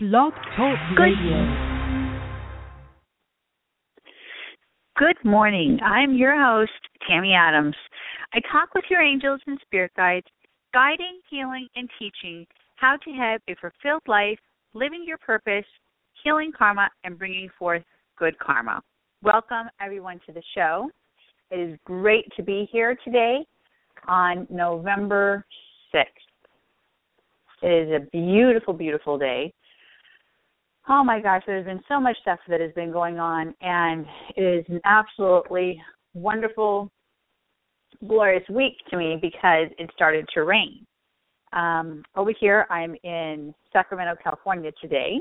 Blog Talk Radio. Good morning. I'm your host, Tammy Adams. I talk with your angels and spirit guides, guiding, healing, and teaching how to have a fulfilled life, living your purpose, healing karma, and bringing forth good karma. Welcome, everyone, to the show. It is great to be here today on November 6th. It is a beautiful, beautiful day oh my gosh, there's been so much stuff that has been going on, and it is an absolutely wonderful, glorious week to me because it started to rain. Um, over here, I'm in Sacramento, California today,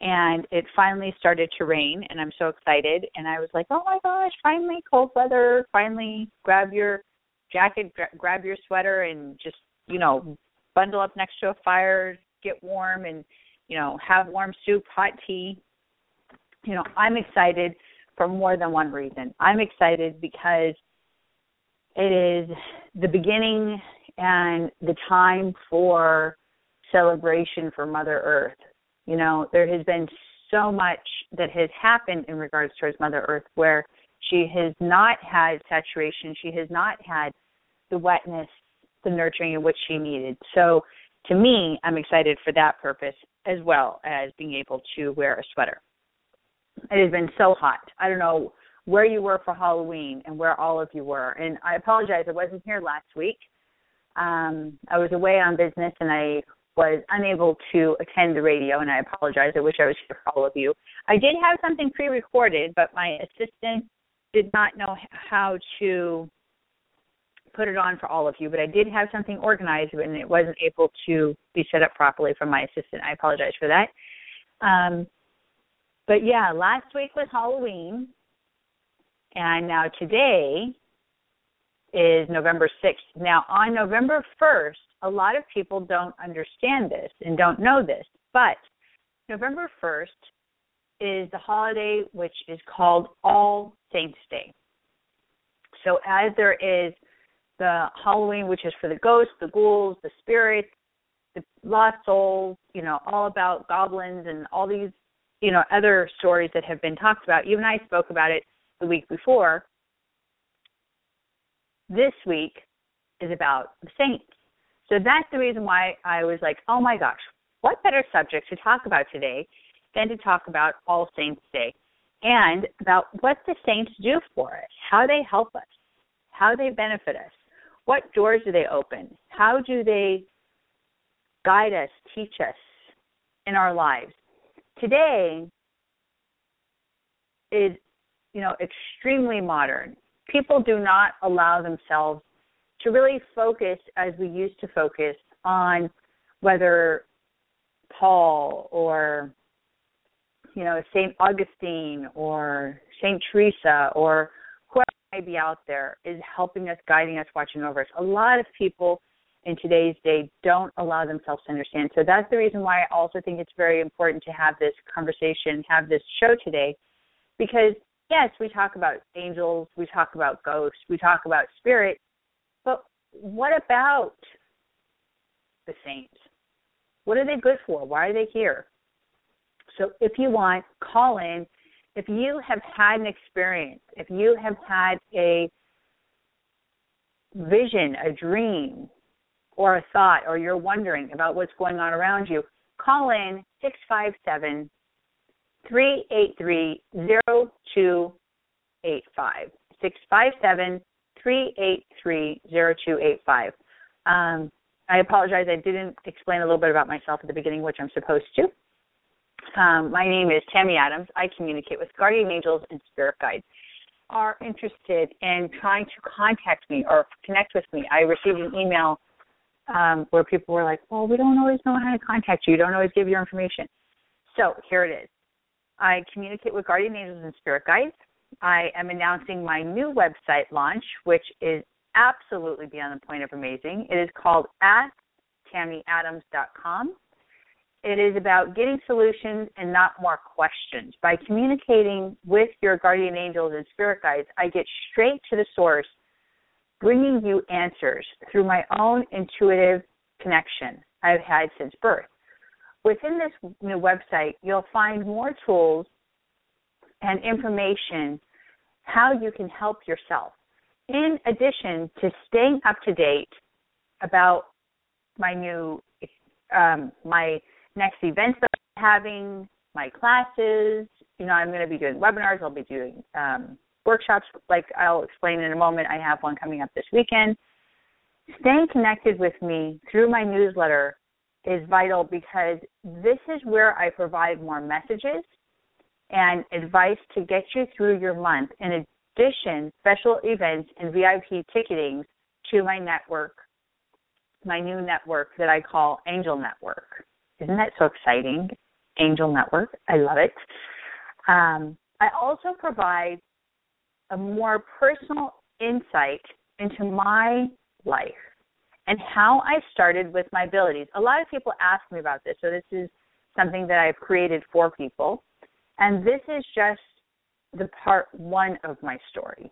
and it finally started to rain, and I'm so excited. And I was like, oh my gosh, finally cold weather, finally grab your jacket, gra- grab your sweater, and just, you know, bundle up next to a fire, get warm, and you know, have warm soup, hot tea. You know, I'm excited for more than one reason. I'm excited because it is the beginning and the time for celebration for Mother Earth. You know, there has been so much that has happened in regards towards Mother Earth where she has not had saturation, she has not had the wetness, the nurturing in which she needed. So to me, I'm excited for that purpose as well as being able to wear a sweater. It has been so hot. I don't know where you were for Halloween and where all of you were. And I apologize, I wasn't here last week. Um, I was away on business and I was unable to attend the radio, and I apologize. I wish I was here for all of you. I did have something pre recorded, but my assistant did not know how to put it on for all of you, but I did have something organized and it wasn't able to be set up properly from my assistant. I apologize for that. Um, but yeah, last week was Halloween, and now today is November 6th. Now, on November 1st, a lot of people don't understand this and don't know this, but November 1st is the holiday which is called All Saints Day. So, as there is the Halloween, which is for the ghosts, the ghouls, the spirits, the lost souls, you know, all about goblins and all these, you know, other stories that have been talked about. You and I spoke about it the week before. This week is about the saints. So that's the reason why I was like, oh my gosh, what better subject to talk about today than to talk about All Saints Day and about what the saints do for us, how they help us, how they benefit us what doors do they open? How do they guide us, teach us in our lives? Today is, you know, extremely modern. People do not allow themselves to really focus as we used to focus on whether Paul or you know Saint Augustine or Saint Teresa or may be out there is helping us, guiding us, watching over us. A lot of people in today's day don't allow themselves to understand. So that's the reason why I also think it's very important to have this conversation, have this show today, because yes, we talk about angels, we talk about ghosts, we talk about spirit, but what about the saints? What are they good for? Why are they here? So if you want, call in if you have had an experience, if you have had a vision, a dream, or a thought, or you're wondering about what's going on around you, call in 657 383 0285. 657 383 0285. Um, I apologize, I didn't explain a little bit about myself at the beginning, which I'm supposed to. Um, my name is Tammy Adams. I communicate with guardian angels and spirit guides. Are interested in trying to contact me or connect with me? I received an email um, where people were like, "Well, we don't always know how to contact you. You don't always give your information." So here it is. I communicate with guardian angels and spirit guides. I am announcing my new website launch, which is absolutely beyond the point of amazing. It is called at AskTammyAdams.com. It is about getting solutions and not more questions. By communicating with your guardian angels and spirit guides, I get straight to the source, bringing you answers through my own intuitive connection I've had since birth. within this new website, you'll find more tools and information how you can help yourself. In addition to staying up to date about my new um, my next events that I'm having, my classes. You know, I'm going to be doing webinars. I'll be doing um, workshops, like I'll explain in a moment. I have one coming up this weekend. Staying connected with me through my newsletter is vital because this is where I provide more messages and advice to get you through your month. In addition, special events and VIP ticketing to my network, my new network that I call Angel Network. Isn't that so exciting? Angel Network. I love it. Um, I also provide a more personal insight into my life and how I started with my abilities. A lot of people ask me about this, so this is something that I've created for people. And this is just the part one of my story.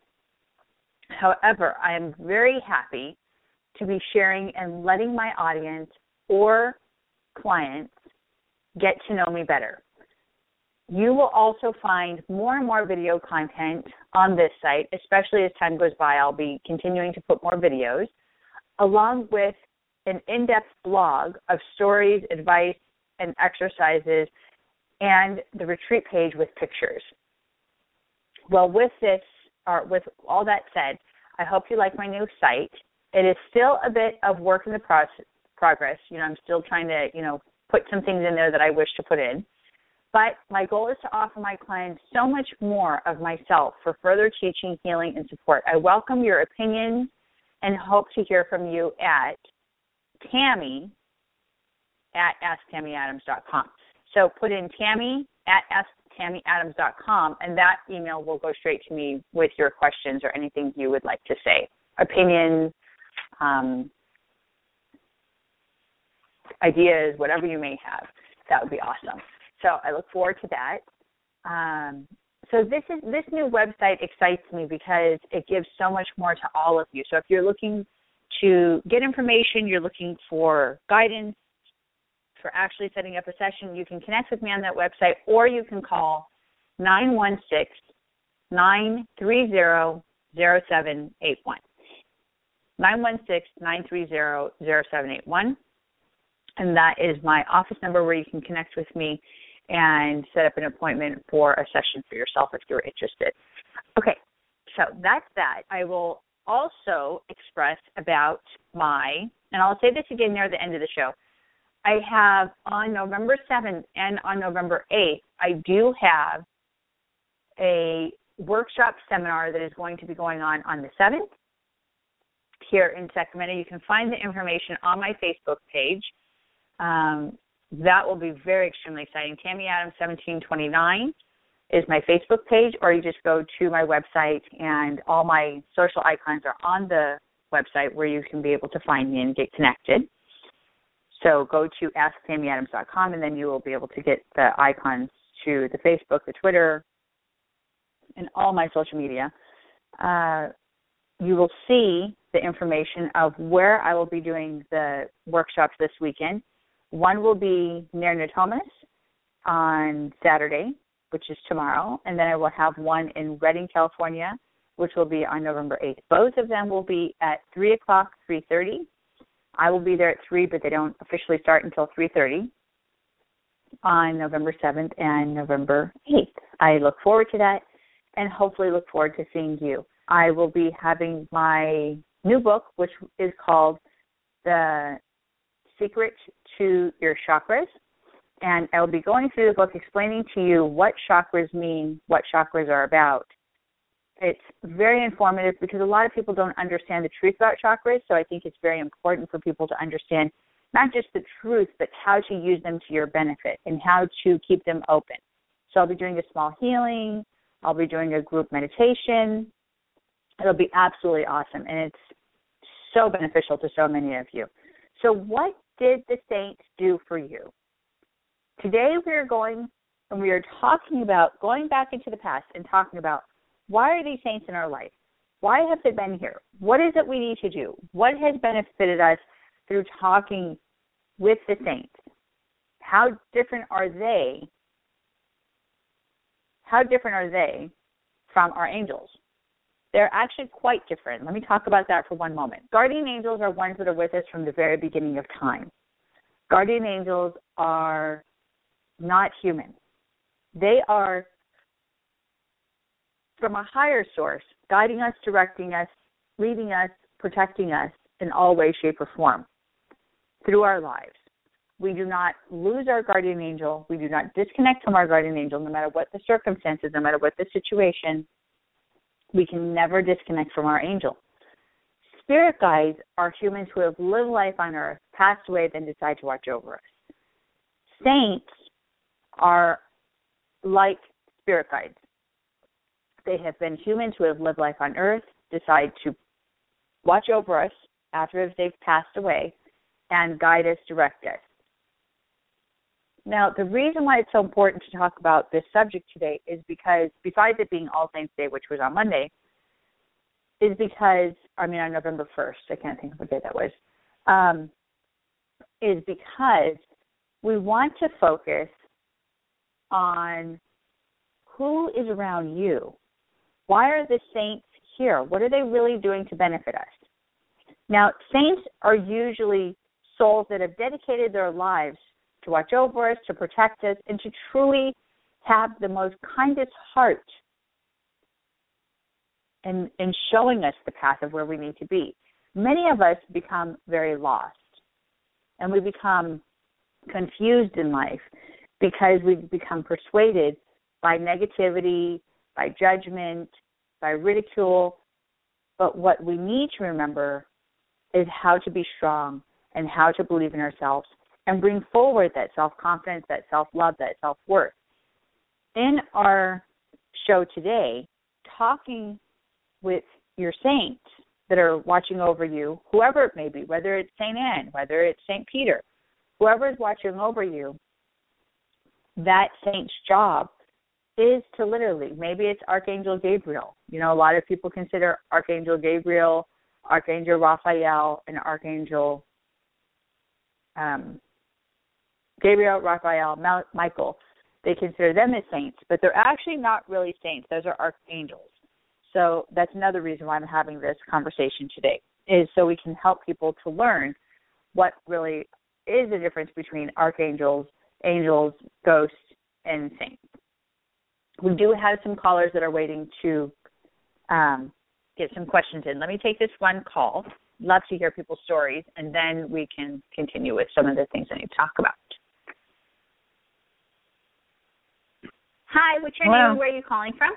However, I am very happy to be sharing and letting my audience or clients get to know me better. You will also find more and more video content on this site, especially as time goes by. I'll be continuing to put more videos, along with an in depth blog of stories, advice, and exercises, and the retreat page with pictures. Well, with this, or with all that said, I hope you like my new site. It is still a bit of work in the process, progress. You know, I'm still trying to, you know, put some things in there that I wish to put in. But my goal is to offer my clients so much more of myself for further teaching, healing, and support. I welcome your opinions and hope to hear from you at Tammy at AskTammyAdams.com. So put in Tammy at AskTammyAdams.com, and that email will go straight to me with your questions or anything you would like to say, opinions, um, ideas, whatever you may have. That would be awesome. So I look forward to that. Um, so this is this new website excites me because it gives so much more to all of you. So if you're looking to get information, you're looking for guidance for actually setting up a session, you can connect with me on that website or you can call 916 930 0781. 916 930 0781 and that is my office number where you can connect with me and set up an appointment for a session for yourself if you're interested. Okay, so that's that. I will also express about my, and I'll say this again near the end of the show. I have on November 7th and on November 8th, I do have a workshop seminar that is going to be going on on the 7th here in Sacramento. You can find the information on my Facebook page. Um, that will be very extremely exciting. Tammy Adams 1729 is my Facebook page, or you just go to my website, and all my social icons are on the website where you can be able to find me and get connected. So go to asktammyadams.com, and then you will be able to get the icons to the Facebook, the Twitter, and all my social media. Uh, you will see the information of where I will be doing the workshops this weekend. One will be near Natomas on Saturday, which is tomorrow, and then I will have one in Redding, California, which will be on November 8th. Both of them will be at 3 o'clock, 3.30. I will be there at 3, but they don't officially start until 3.30 on November 7th and November 8th. I look forward to that and hopefully look forward to seeing you. I will be having my new book, which is called The Secret to Your Chakras. And I will be going through the book explaining to you what chakras mean, what chakras are about. It's very informative because a lot of people don't understand the truth about chakras. So I think it's very important for people to understand not just the truth, but how to use them to your benefit and how to keep them open. So I'll be doing a small healing. I'll be doing a group meditation. It'll be absolutely awesome. And it's so beneficial to so many of you. So, what did the saints do for you? Today we are going and we are talking about going back into the past and talking about why are these saints in our life? Why have they been here? What is it we need to do? What has benefited us through talking with the saints? how different are they? How different are they from our angels? They're actually quite different. Let me talk about that for one moment. Guardian angels are ones that are with us from the very beginning of time. Guardian angels are not human. They are from a higher source, guiding us, directing us, leading us, protecting us in all way, shape, or form through our lives. We do not lose our guardian angel. We do not disconnect from our guardian angel, no matter what the circumstances, no matter what the situation. We can never disconnect from our angel. Spirit guides are humans who have lived life on earth, passed away, then decide to watch over us. Saints are like spirit guides. They have been humans who have lived life on earth, decide to watch over us after they've passed away, and guide us, direct us. Now, the reason why it's so important to talk about this subject today is because, besides it being All Saints Day, which was on Monday, is because, I mean, on November 1st, I can't think of what day that was, um, is because we want to focus on who is around you. Why are the saints here? What are they really doing to benefit us? Now, saints are usually souls that have dedicated their lives to watch over us, to protect us, and to truly have the most kindest heart in, in showing us the path of where we need to be. Many of us become very lost and we become confused in life because we become persuaded by negativity, by judgment, by ridicule. But what we need to remember is how to be strong and how to believe in ourselves and bring forward that self confidence, that self love, that self worth. In our show today, talking with your saints that are watching over you, whoever it may be, whether it's St. Anne, whether it's St. Peter, whoever is watching over you, that saint's job is to literally, maybe it's Archangel Gabriel. You know, a lot of people consider Archangel Gabriel, Archangel Raphael, and Archangel um, Gabriel, Raphael, Michael. They consider them as saints, but they're actually not really saints. Those are archangels. So that's another reason why I'm having this conversation today, is so we can help people to learn what really is the difference between archangels, angels, ghosts, and saints. We do have some callers that are waiting to um, get some questions in. Let me take this one call. Love to hear people's stories, and then we can continue with some of the things I need to talk about. Hi, what's your Hello. name? Where are you calling from?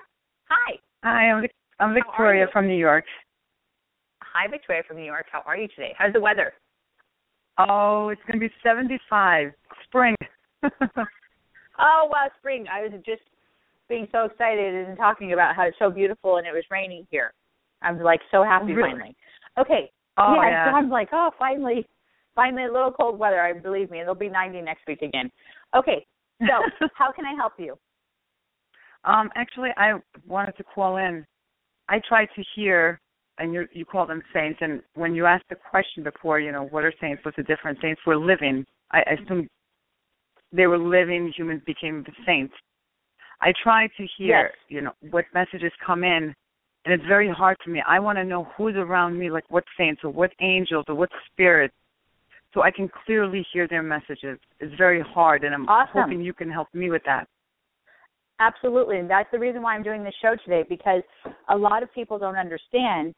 Hi. Hi, I'm, I'm Victoria from New York. Hi, Victoria from New York. How are you today? How's the weather? Oh, it's going to be 75. Spring. Oh, wow, spring. I was just being so excited and talking about how it's so beautiful and it was raining here. I'm like so happy Really? finally. Okay. oh, yeah, yeah. so I'm like, oh, finally, finally a little cold weather. I believe me, it'll be 90 next week again. Okay, so how can I help you? Um, actually, I wanted to call in. I tried to hear, and you you call them saints, and when you asked the question before, you know, what are saints? What's the difference? Saints were living. I I assume they were living. Humans became the saints. I tried to hear, Yes. you know, what messages come in, and it's very hard for me. I want to know who's around me, like what saints or what angels or what spirits, so I can clearly hear their messages. It's very hard, and I'm Awesome. hoping you can help me with that. Absolutely. And that's the reason why I'm doing this show today because a lot of people don't understand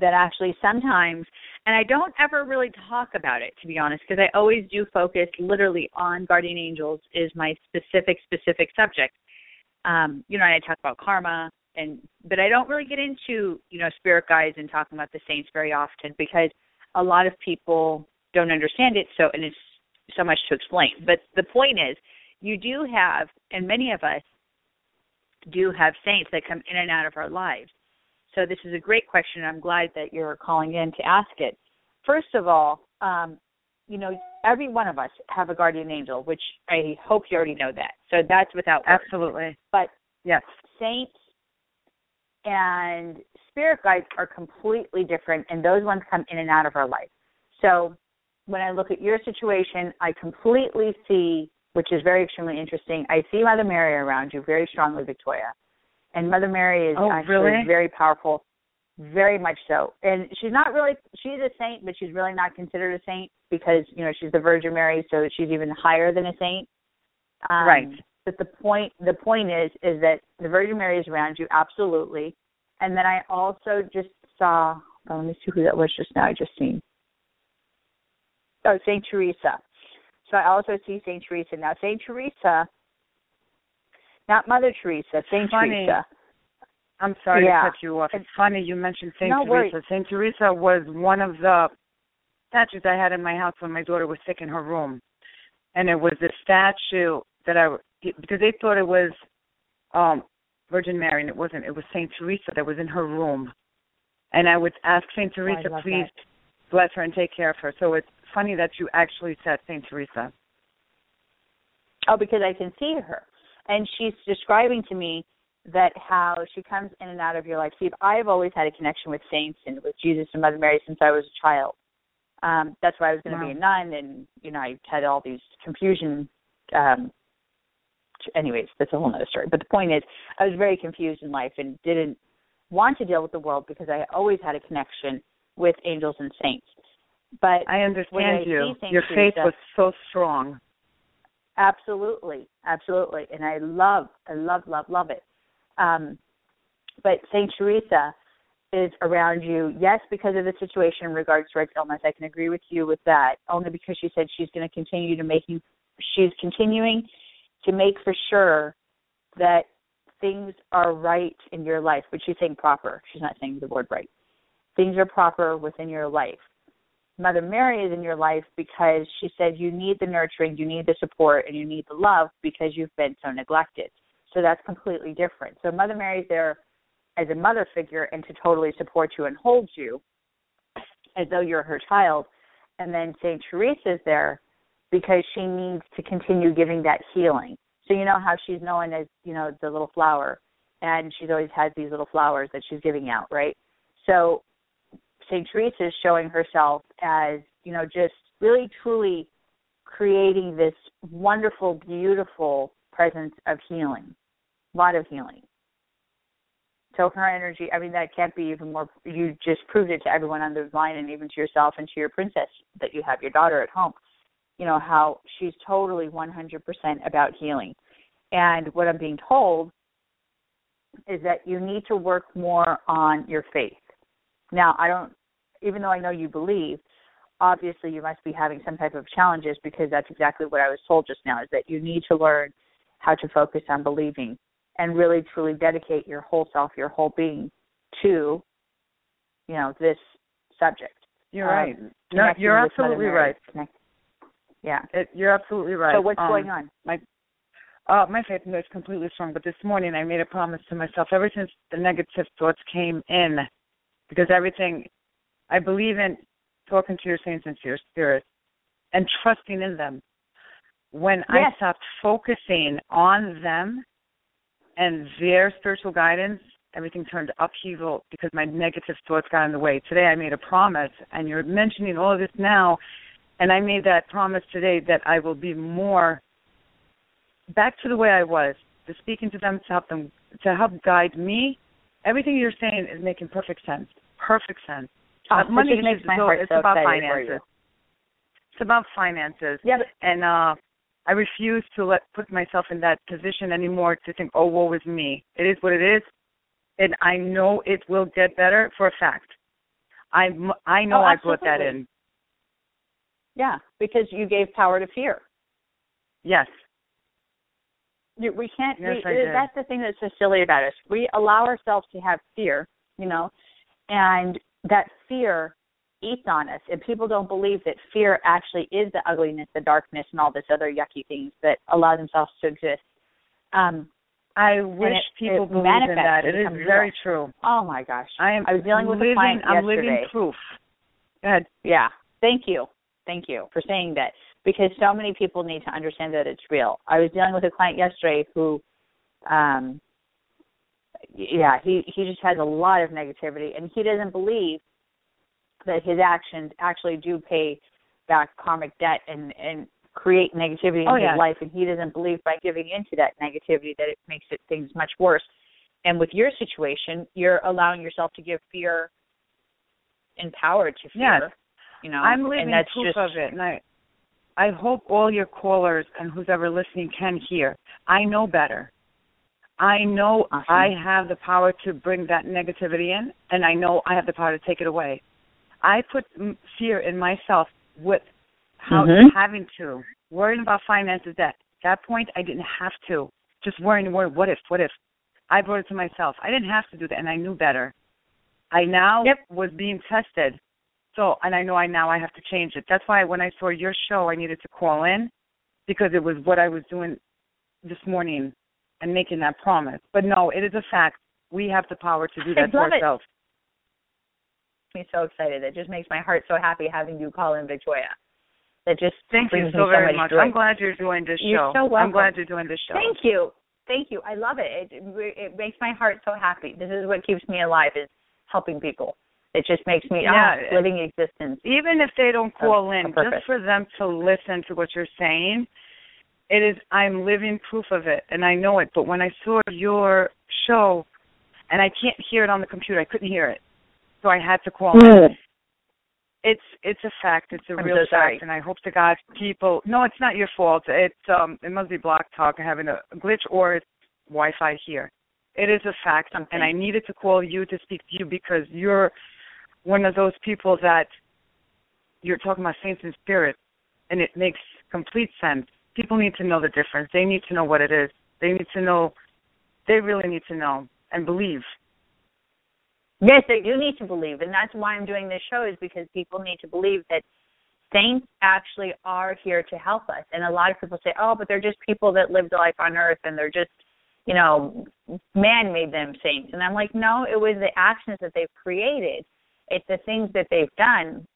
that actually sometimes, and I don't ever really talk about it to be honest, because I always do focus literally on guardian angels is my specific, specific subject. Um, you know, I talk about karma and but I don't really get into, you know, spirit guides and talking about the saints very often because a lot of people don't understand it so and it's so much to explain. But the point is you do have, and many of us do have saints that come in and out of our lives. So this is a great question. I'm glad that you're calling in to ask it. First of all, um, you know, every one of us have a guardian angel, which I hope you already know that. So that's without words. Absolutely. But Yes. saints and spirit guides are completely different, and those ones come in and out of our life. So when I look at your situation, I completely see, which is very extremely interesting. I see Mother Mary around you very strongly, Victoria, and Mother Mary is oh, actually really? very powerful, very much so. And she's not really she's a saint, but she's really not considered a saint because you know she's the Virgin Mary, so she's even higher than a saint. Um, right. But the point the point is is that the Virgin Mary is around you absolutely, and then I also just saw. Oh, let me see who that was just now. I just seen. Oh, Saint Teresa. So I also see Saint Teresa now. Saint Teresa, not Mother Teresa. Saint Funny. Teresa. I'm sorry Yeah. to cut you off. It's funny you mentioned Saint No worries. Teresa. Saint Teresa was one of the statues I had in my house when my daughter was sick in her room, and it was a statue that I because they thought it was um Virgin Mary, and it wasn't. It was Saint Teresa that was in her room, and I would ask Saint Teresa, love please bless her and take care of her. So it's funny that you actually said Saint Teresa. Oh, because I can see her. And she's describing to me that how she comes in and out of your life. See, I've always had a connection with saints and with Jesus and Mother Mary since I was a child. Um, that's why I was going to Wow. be a nun, and you know, I had all these confusion. Um, anyways, that's a whole other story. But the point is, I was very confused in life and didn't want to deal with the world because I always had a connection with angels and saints. But I When I understand you. Your faith was so strong. Absolutely, absolutely, and I love, I love, love, love it. Um, but Saint Teresa is around you, yes, because of the situation in regards to Rick's illness. I can agree with you with that. Only because she said she's going to continue to making, she's continuing to make for sure that things are right in your life. But she's saying proper. She's not saying the word right. Things are proper within your life. Mother Mary is in your life because she said you need the nurturing, you need the support, and you need the love because you've been so neglected. So that's completely different. So Mother Mary's there as a mother figure and to totally support you and hold you as though you're her child. And then St. Teresa's there because she needs to continue giving that healing. So you know how she's known as, you know, the little flower and she's always had these little flowers that she's giving out, right? So St. Teresa is showing herself as, you know, just really truly creating this wonderful, beautiful presence of healing, a lot of healing. So her energy, I mean, that can't be even more, you just proved it to everyone on the line and even to yourself and to your princess that you have, your daughter at home, you know, how she's totally 100% about healing. And what I'm being told is that you need to work more on your faith. Now, I don't, even though I know you believe, obviously you must be having some type of challenges because that's exactly what I was told just now is that you need to learn how to focus on believing and really truly dedicate your whole self, your whole being to, you know, this subject. You're Um, right. No, you're absolutely right. Connect- Yeah. It, you're absolutely right. So what's Um, going on? My uh, my faith is completely strong, but this morning I made a promise to myself ever since the negative thoughts came in, because everything, I believe in talking to your saints and to your spirit and trusting in them. When I stopped focusing on them and their spiritual guidance, everything turned upheaval because my negative thoughts got in the way. Today I made a promise, and you're mentioning all of this now, and I made that promise today that I will be more back to the way I was, to speaking to them to help them to help guide me. Everything you're saying is making perfect sense. Perfect sense. Oh, Uh, that money makes my so- heart it's so about excited for finances. you. It's about finances. Yeah, but And uh I refuse to let put myself in that position anymore to think, oh, woe is me. It is what it is, and I know it will get better for a fact. I I know Oh, I brought that in. yeah, because you gave power to fear. Yes. You- we can't Yes, we, I did. that's the thing that's so silly about us we allow ourselves to have fear you know and that fear eats on us and people don't believe that fear actually is the ugliness the darkness and all this other yucky things that allow themselves to exist um I wish it- people it believed in that. It is very real. true. oh my gosh I am I was dealing with a living, client I'm living proof. Go ahead. yeah thank you thank you for saying that because so many people need to understand that it's real i was dealing with a client yesterday who um yeah he he just has a lot of negativity and he doesn't believe that his actions actually do pay back karmic debt and and create negativity in oh, his yeah. life and he doesn't believe by giving into that negativity that it makes it things much worse and with your situation you're allowing yourself to give fear and power to fear Yes. you know I'm living and that's proof just of it, and I, I hope all your callers and who's ever listening can hear. I know better. I know Awesome. I have the power to bring that negativity in, and I know I have the power to take it away. I put fear in myself with how Mhm. having to worrying about finances. That that point, I didn't have to. Just worrying, worry, what if, what if? I brought it to myself. I didn't have to do that, and I knew better. I now Yep. was being tested. So, and I know I now I have to change it. That's why when I saw your show, I needed to call in because it was what I was doing this morning and making that promise. But no, it is a fact. We have the power to do that to ourselves. it. Me so excited it just makes my heart so happy having you call in victoria that just Thank you so very much. joy. I'm glad you're doing this You're show. so I'm welcome. glad you're doing this show. Thank you. Thank you. I love it. It it makes my heart so happy. This is what keeps me alive is helping people. It just makes me Yeah. oh, living existence. Even if they don't call a in, just for them to listen to what you're saying, it is I'm living proof of it and I know it. But when I saw your show and I can't hear it on the computer, I couldn't hear it. So I had to call in. It's it's a fact. It's a I'm real so fact, and I hope to God people. No, it's not your fault. It's um, it must be Blog Talk having a glitch or it's Wi-Fi here. It is a fact, Something. and I needed to call you to speak to you because you're one of those people that you're talking about saints and spirits, and it makes complete sense. People need to know the difference. They need to know what it is. They need to know. They really need to know and believe. Yes, they do need to believe, and that's why I'm doing this show is because people need to believe that saints actually are here to help us. And a lot of people say, "Oh, but they're just people that lived life on earth, and they're just, you know, man made them saints." And I'm like, no, it was the actions that they've created. It's the things that they've done,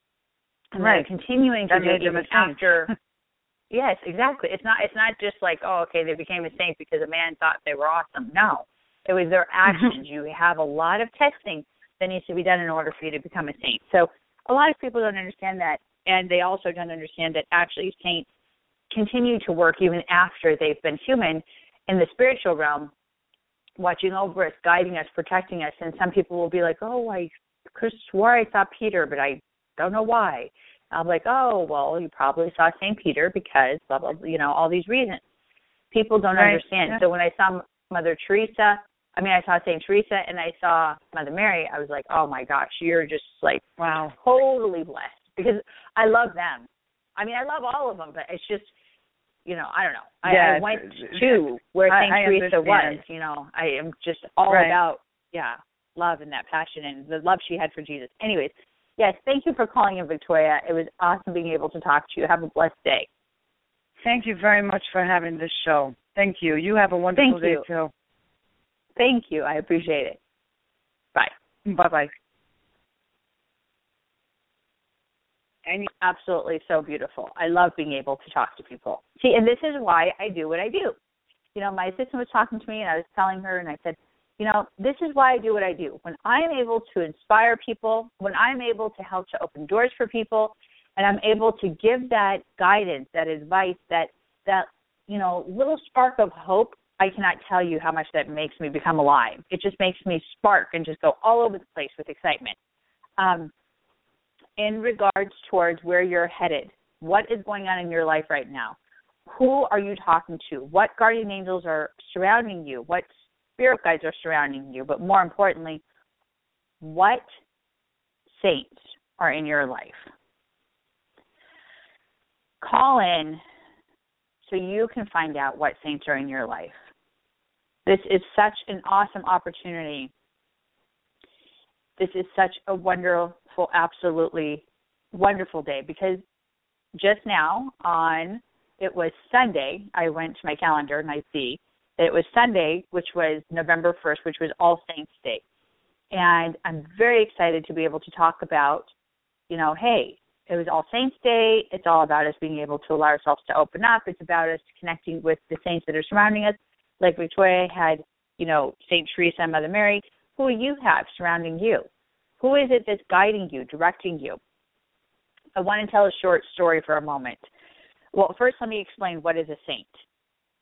and Right. they're continuing to That do made them even after. yes, exactly. It's not. It's not just like, oh, okay, they became a saint because a man thought they were awesome. No, it was their mm-hmm. actions. you have a lot of testing that needs to be done in order for you to become a saint. So a lot of people don't understand that, and they also don't understand that actually saints continue to work even after they've been human in the spiritual realm, watching over us, guiding us, protecting us. And some people will be like, "Oh, I swore I saw Peter, but I don't know why." I'm like, "Oh, well, you probably saw Saint Peter because blah blah, blah you know, all these reasons." People don't Right, understand. yeah. So when I saw Mother Teresa, I mean, I saw Saint Teresa and I saw Mother Mary. I was like, "Oh my gosh, you're just like Wow. totally blessed because I love them. I mean, I love all of them, but it's just, you know, I don't know. I, Yeah, I went to where I Teresa was. You know, I am just all Right. about yeah, love and that passion and the love she had for Jesus. Anyways, yes, thank you for calling in, Victoria. It was awesome being able to talk to you. Have a blessed day. Thank you very much for having this show. Thank you. You have a wonderful Thank day you. too. Thank you. I appreciate it. Bye. Bye bye. and absolutely so beautiful. I love being able to talk to people. See, and this is why I do what I do. You know, my assistant was talking to me, and I was telling her, and I said, you know, this is why I do what I do. When I'm able to inspire people, when I'm able to help to open doors for people, and I'm able to give that guidance, that advice, that that you know little spark of hope, I cannot tell you how much that makes me become alive. It just makes me spark and just go all over the place with excitement. Um, in regards towards where you're headed, what is going on in your life right now? Who are you talking to? What guardian angels are surrounding you? What spirit guides are surrounding you? But more importantly, what saints are in your life? Call in so you can find out what saints are in your life. This is such an awesome opportunity. This is such a wonderful, absolutely wonderful day because just now on it was Sunday, I went to my calendar and I see that it was Sunday, which was November 1st, which was All Saints Day. And I'm very excited to be able to talk about, you know, hey, it was All Saints Day. It's all about us being able to allow ourselves to open up. It's about us connecting with the saints that are surrounding us. Like Victoria had, you know, Saint Teresa and Mother Mary. Who you have surrounding you? Who is it that's guiding you, directing you? I want to tell a short story for a moment. Well, first, let me explain what is a saint,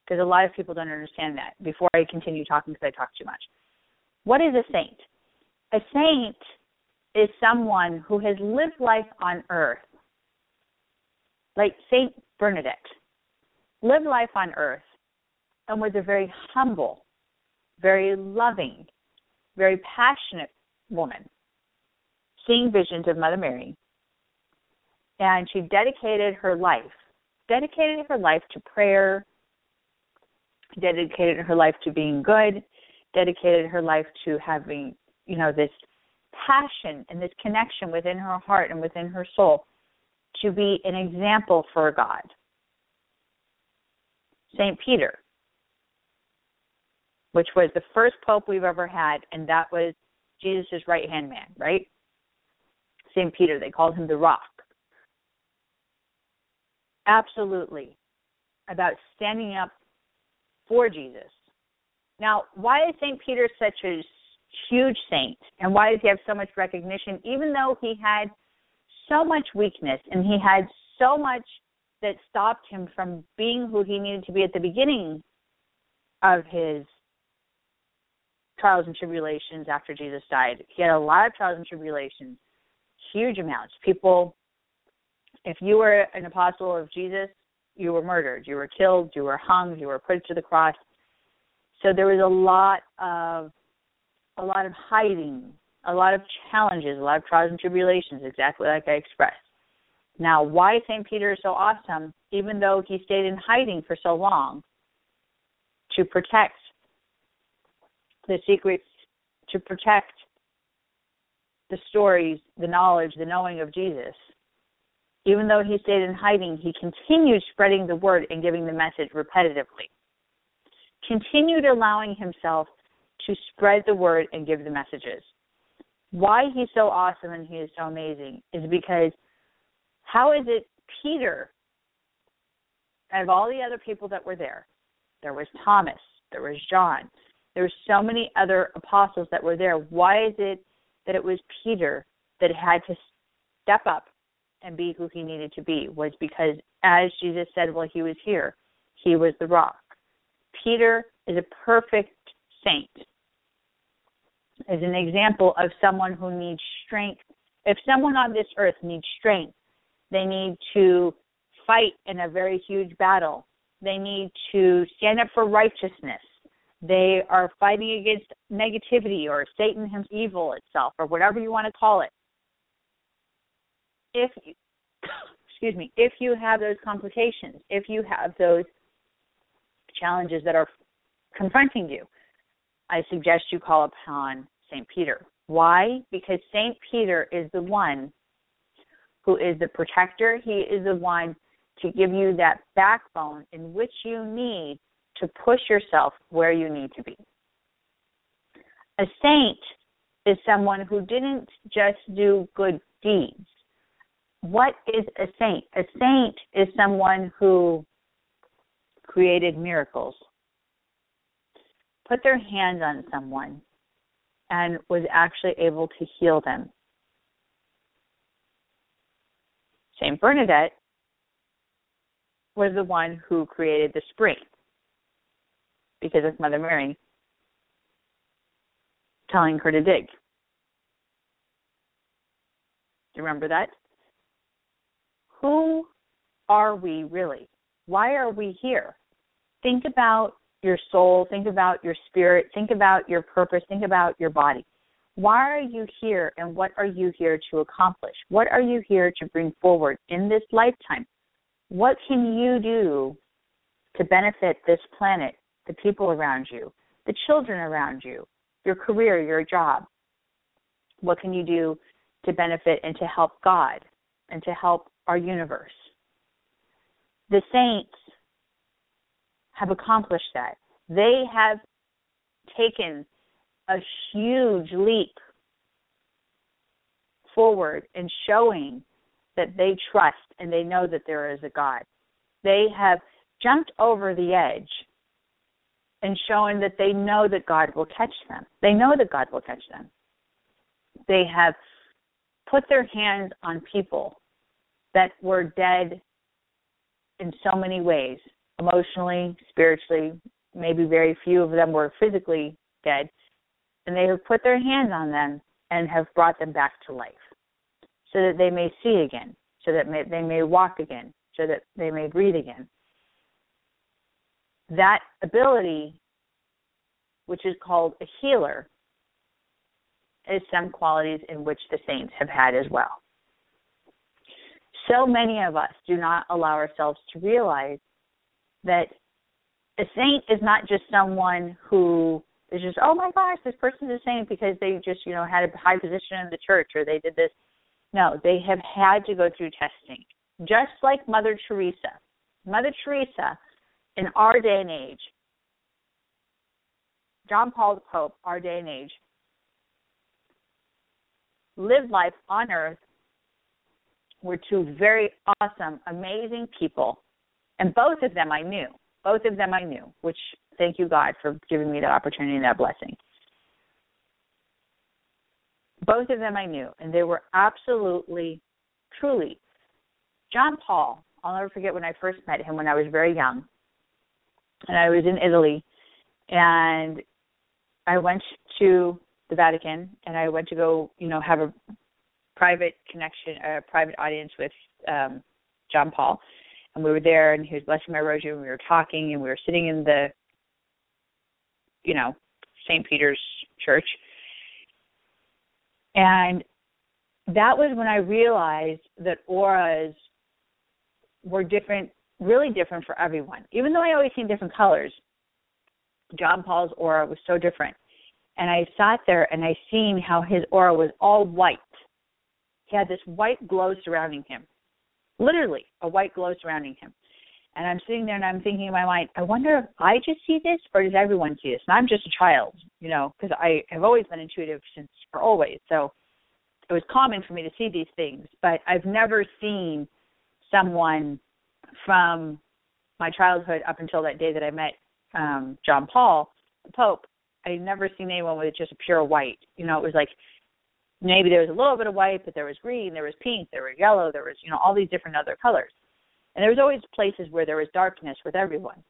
because a lot of people don't understand that before I continue talking because I talk too much. What is a saint? A saint is someone who has lived life on earth, like Saint Bernadette, lived life on earth and was a very humble, very loving, very passionate woman, seeing visions of Mother Mary. And she dedicated her life, dedicated her life to prayer, dedicated her life to being good, dedicated her life to having, you know, this passion and this connection within her heart and within her soul to be an example for God. St. Peter, which was the first pope we've ever had, and that was Jesus' right hand man, right? St. Peter, they called him the rock. Absolutely. About standing up for Jesus. Now, why is St. Peter such a huge saint and why does he have so much recognition even though he had so much weakness and he had so much that stopped him from being who he needed to be at the beginning of his trials and tribulations after Jesus died. He had a lot of trials and tribulations, huge amounts. People, if you were an apostle of Jesus, you were murdered, you were killed, you were hung, you were put to the cross. So there was a lot of a lot of hiding, a lot of challenges, a lot of trials and tribulations, exactly like I expressed. Now, why St. Peter is so awesome, even though he stayed in hiding for so long, to protect the secrets, to protect the stories, the knowledge, the knowing of Jesus. Even though he stayed in hiding, he continued spreading the word and giving the message repetitively. Continued allowing himself to spread the word and give the messages. Why he's so awesome and he is so amazing is because how is it Peter, out of all the other people that were there, there was Thomas, there was John, there were so many other apostles that were there. Why is it that it was Peter that had to step up and be who he needed to be? Was because, as Jesus said while he was here, he was the rock. Peter is a perfect saint is an example of someone who needs strength. If someone on this earth needs strength, they need to fight in a very huge battle. They need to stand up for righteousness. They are fighting against negativity or Satan himself, evil itself, or whatever you want to call it. If excuse me, if you have those complications, if you have those challenges that are confronting you, I suggest you call upon St. Peter. Why? Because St. Peter is the one who is the protector. He is the one to give you that backbone in which you need to push yourself where you need to be. A saint is someone who didn't just do good deeds. What is a saint? A saint is someone who created miracles put their hands on someone and was actually able to heal them. Saint Bernadette was the one who created the spring because of Mother Mary telling her to dig. Do you remember that? Who are we really? Why are we here? Think about your soul, think about your spirit, think about your purpose, think about your body. Why are you here and what are you here to accomplish? What are you here to bring forward in this lifetime? What can you do to benefit this planet, the people around you, the children around you, your career, your job? What can you do to benefit and to help God and to help our universe? The saints have accomplished that. They have taken a huge leap forward in showing that they trust and they know that there is a God. They have jumped over the edge and showing that they know that God will catch them. They know that God will catch them. They have put their hands on people that were dead in so many ways emotionally, spiritually, maybe very few of them were physically dead, and they have put their hands on them and have brought them back to life so that they may see again, so that may, they may walk again, so that they may breathe again. That ability, which is called a healer, is some qualities in which the saints have had as well. So many of us do not allow ourselves to realize that a saint is not just someone who is just, oh my gosh, this person is a saint because they just, you know, had a high position in the church or they did this. No, they have had to go through testing. Just like Mother Teresa. Mother Teresa, in our day and age, John Paul the Pope, our day and age, lived life on earth were two very awesome, amazing people. And both of them I knew. Both of them I knew, which thank you, God, for giving me that opportunity and that blessing. Both of them I knew, and they were absolutely, truly. John Paul, I'll never forget when I first met him when I was very young. And I was in Italy, and I went to the Vatican, and I went to go, you know, have a private connection, a private audience with um, John Paul, and we were there, and he was blessing my rosary, and we were talking, and we were sitting in the, you know, St. Peter's Church, and that was when I realized that auras were different, really different for everyone. Even though I always seen different colors, John Paul's aura was so different and I sat there and I seen how his aura was all white. He had this white glow surrounding him. Literally a white glow surrounding him. And I'm sitting there and I'm thinking in my mind, I wonder if I just see this or does everyone see this? And I'm just a child, you know, because I have always been intuitive since for always. So it was common for me to see these things, but I've never seen someone from my childhood up until that day that I met um John Paul, the Pope, I'd never seen anyone with just a pure white. You know, it was like maybe there was a little bit of white, but there was green, there was pink, there was yellow, there was you know all these different other colors, and there was always places where there was darkness with everyone.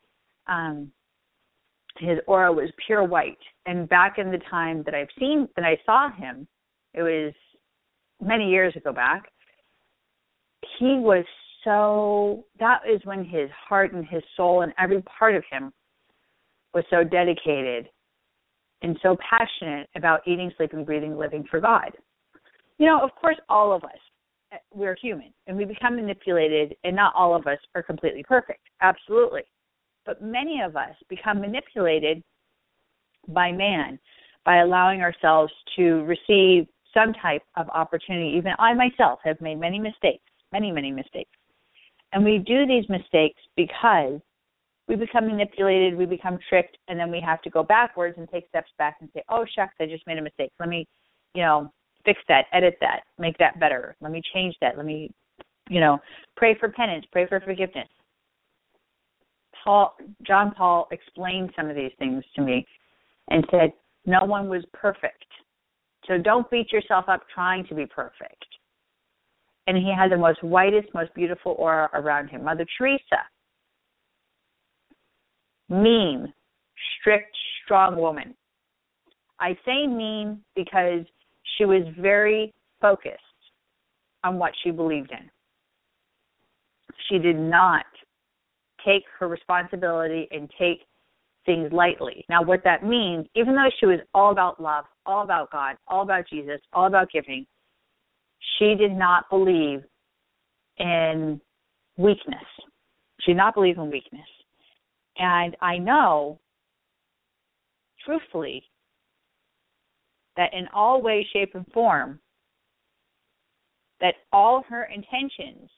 Um, his aura was pure white, and back in the time that I've seen that I saw him, it was many years ago back. He was so that is when his heart and his soul and every part of him was so dedicated and so passionate about eating, sleeping, breathing, living for God. You know, of course, all of us, eh, we're human and we become manipulated, and not all of us are completely perfect. Absolutely. But many of us become manipulated by man by allowing ourselves to receive some type of opportunity. Even I myself have made many mistakes, many, many mistakes. And we do these mistakes because we become manipulated, we become tricked, and then we have to go backwards and take steps back and say, "Oh shucks, I just made a mistake. Let me, you know, fix that, edit that, make that better. Let me change that. Let me, you know, pray for penance, pray for forgiveness." Paul, John Paul explained some of these things to me, and said, "No one was perfect, so don't beat yourself up trying to be perfect." And he had the most whitest, most beautiful aura around him. Mother Teresa mean, strict, strong woman. I say mean because she was very focused on what she believed in. She did not take her responsibility and take things lightly. Now, what that means, even though she was all about love, all about God, all about Jesus, all about giving, she did not believe in weakness. She did not believe in weakness. And I know, truthfully, that in all ways, shape, and form, that all her intentions,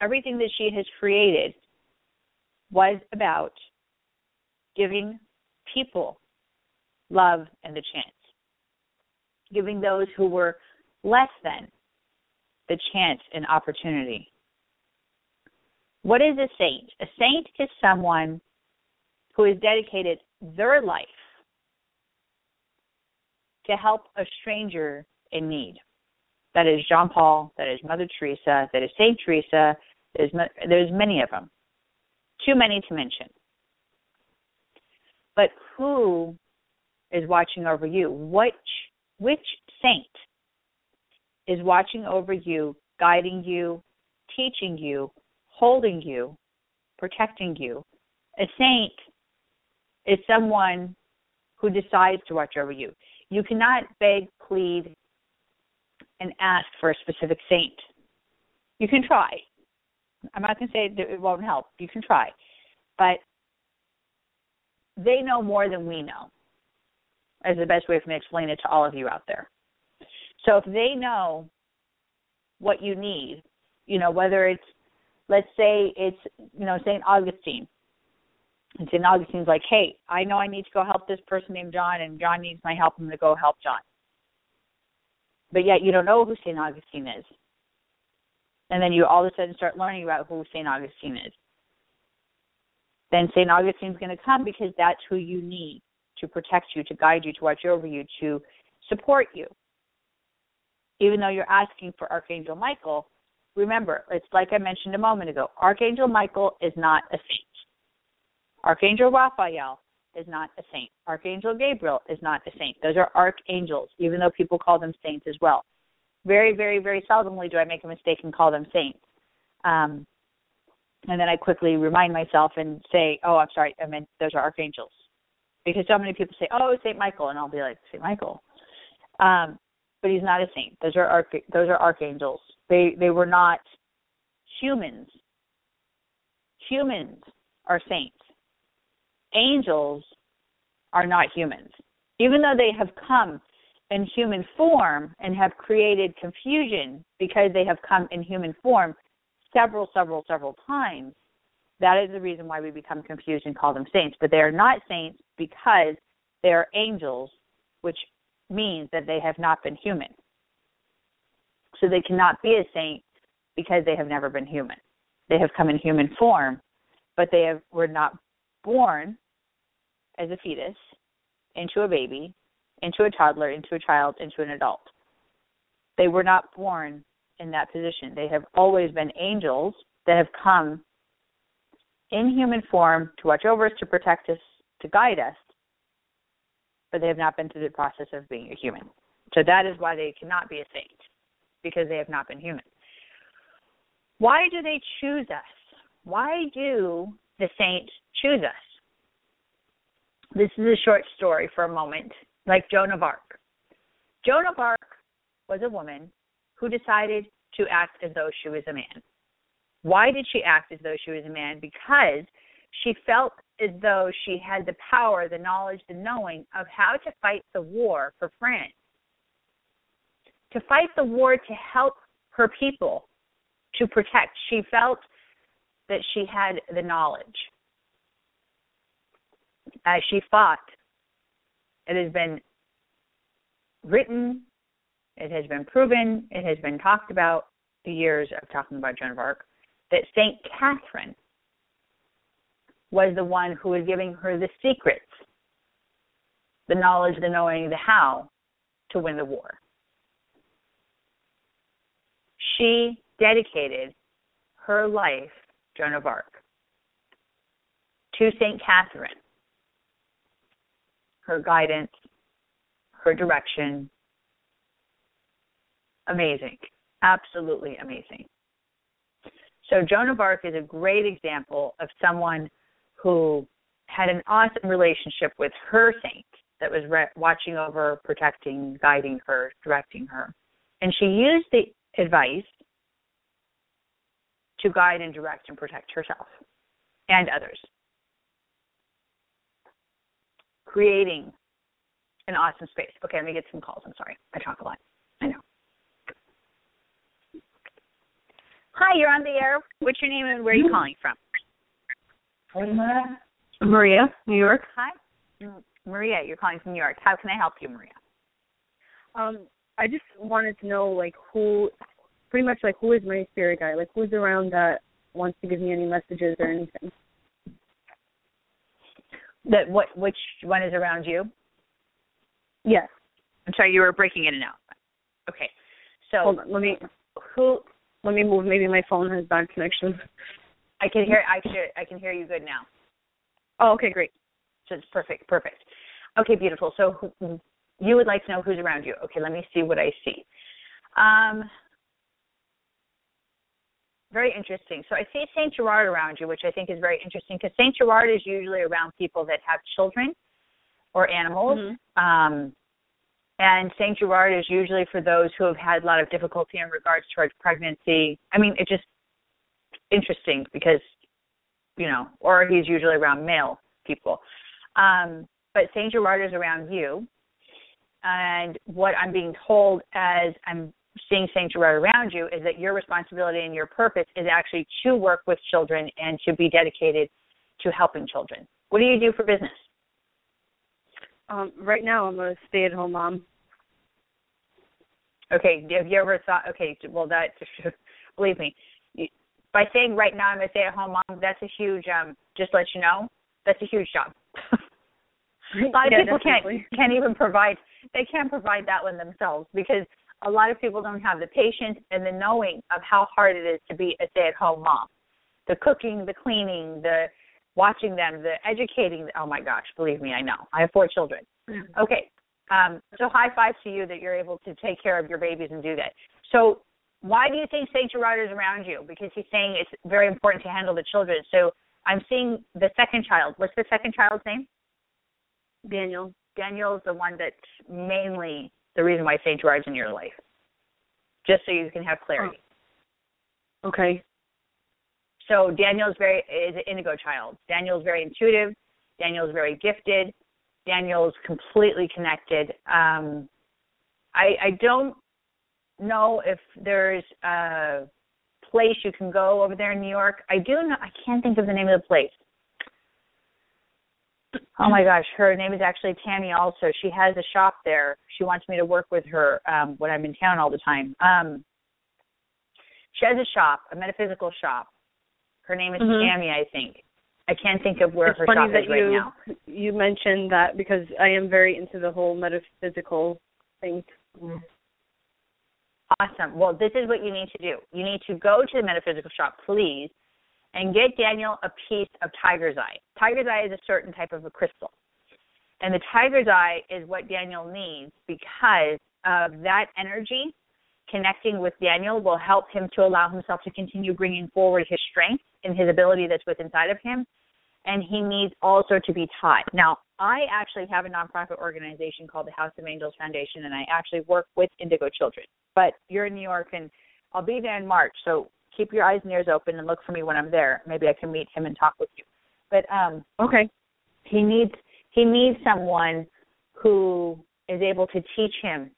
everything that she has created, was about giving people love and the chance, giving those who were less than the chance and opportunity. What is a saint? A saint is someone who has dedicated their life to help a stranger in need. That is John Paul. That is Mother Teresa. That is Saint Teresa. There's there's many of them. Too many to mention. But who is watching over you? Which which saint is watching over you, guiding you, teaching you, holding you, protecting you? A saint is someone who decides to watch over you. You cannot beg, plead, and ask for a specific saint. You can try. I'm not going to say that it won't help. You can try. But they know more than we know, is the best way for me to explain it to all of you out there. So if they know what you need, you know, whether it's, let's say it's, you know, St. Augustine. And St. Augustine's like, hey, I know I need to go help this person named John, and John needs my help. I'm going to go help John. But yet you don't know who St. Augustine is. And then you all of a sudden start learning about who St. Augustine is then St. Augustine's going to come because that's who you need to protect you, to guide you, to watch over you, to support you. Even though you're asking for Archangel Michael, remember, it's like I mentioned a moment ago Archangel Michael is not a saint. Archangel Raphael is not a saint. Archangel Gabriel is not a saint. Those are archangels, even though people call them saints as well. Very, very, very seldomly do I make a mistake and call them saints. Um, and then I quickly remind myself and say, "Oh, I'm sorry, I meant those are archangels," because so many people say, "Oh, Saint Michael," and I'll be like, "Saint Michael," um, but he's not a saint. Those are arch- those are archangels. They they were not humans. Humans are saints. Angels are not humans, even though they have come in human form and have created confusion because they have come in human form several, several, several times, that is the reason why we become confused and call them saints. But they are not saints because they are angels, which means that they have not been human. So they cannot be a saint because they have never been human. They have come in human form, but they have, were not born as a fetus into a baby, into a toddler, into a child, into an adult. They were not born in that position. They have always been angels that have come in human form to watch over us, to protect us, to guide us, but they have not been through the process of being a human. So that is why they cannot be a saint, because they have not been human. Why do they choose us? Why do the saints choose us? This is a short story for a moment, like Joan of Arc. Joan of Arc was a woman who decided to act as though she was a man. Why did she act as though she was a man? Because she felt as though she had the power, the knowledge, the knowing of how to fight the war for France. To fight the war to help her people, to protect. She felt that she had the knowledge. As she fought, it has been written it has been proven, it has been talked about the years of talking about Joan of Arc, that St. Catherine was the one who was giving her the secrets, the knowledge, the knowing, the how to win the war. She dedicated her life, Joan of Arc, to St. Catherine, her guidance, her direction, amazing. Absolutely amazing. So Joan of Arc is a great example of someone who had an awesome relationship with her saint that was re- watching over, protecting, guiding her, directing her. And she used the advice to guide and direct and protect herself and others. Creating an awesome space. Okay, let me get some calls. I'm sorry. I talk a lot. I know. Hi, you're on the air. What's your name and where are you calling from? Maria, New York. Hi. Maria, you're calling from New York. How can I help you, Maria? Um, I just wanted to know like who pretty much like who is my spirit guide? Like who's around that wants to give me any messages or anything. That what which one is around you? Yes. I'm sorry, you were breaking in and out. Okay. So Hold on, let me who let me move. Maybe my phone has bad connection. I can hear I can I can hear you good now. Oh, okay, great. So it's perfect, perfect. Okay, beautiful. So who, you would like to know who's around you. Okay, let me see what I see. Um, very interesting. So I see Saint Gerard around you, which I think is very interesting because Saint Gerard is usually around people that have children or animals. Mm-hmm. Um, and Saint Gerard is usually for those who have had a lot of difficulty in regards towards pregnancy. I mean, it's just interesting because, you know, or he's usually around male people. Um, but Saint Gerard is around you. And what I'm being told as I'm seeing Saint Gerard around you is that your responsibility and your purpose is actually to work with children and to be dedicated to helping children. What do you do for business? Um, right now, I'm a stay-at-home mom. Okay, have you ever thought? Okay, well, that believe me, by saying right now I'm a stay-at-home mom, that's a huge. Um, just let you know, that's a huge job. A lot of yeah, people definitely. can't can't even provide. They can't provide that one themselves because a lot of people don't have the patience and the knowing of how hard it is to be a stay-at-home mom. The cooking, the cleaning, the watching them, the educating. Oh my gosh, believe me, I know. I have four children. Okay, um, so high five to you that you're able to take care of your babies and do that. So why do you think Saint Gerard is around you? Because he's saying it's very important to handle the children. So I'm seeing the second child. What's the second child's name? Daniel. Daniel is the one that's mainly the reason why Saint Gerard's in your life. Just so you can have clarity. Okay. So Daniel's very is an indigo child. Daniel's very intuitive. Daniel's very gifted. Daniel's completely connected. Um, I I don't know if there's a place you can go over there in New York. I do know. I can't think of the name of the place. Oh my gosh, her name is actually Tammy. Also, she has a shop there. She wants me to work with her um, when I'm in town all the time. Um, she has a shop, a metaphysical shop. Her name is Mhm. Tammy, I think. I can't think of where it's her shop is right you now. you mentioned that because I am very into the whole metaphysical thing. Awesome. Well, this is what you need to do. You need to go to the metaphysical shop, please, and get Daniel a piece of tiger's eye. Tiger's eye is a certain type of a crystal. And the tiger's eye is what Daniel needs because of that energy connecting with Daniel will help him to allow himself to continue bringing forward his strength and his ability that's within inside of him. And he needs also to be taught. Now, I actually have a nonprofit organization called the House of Angels Foundation, and I actually work with indigo children. But you're in New York, and I'll be there in March, so keep your eyes and ears open and look for me when I'm there. Maybe I can meet him and talk with you. But um, Okay. he needs he needs someone who is able to teach him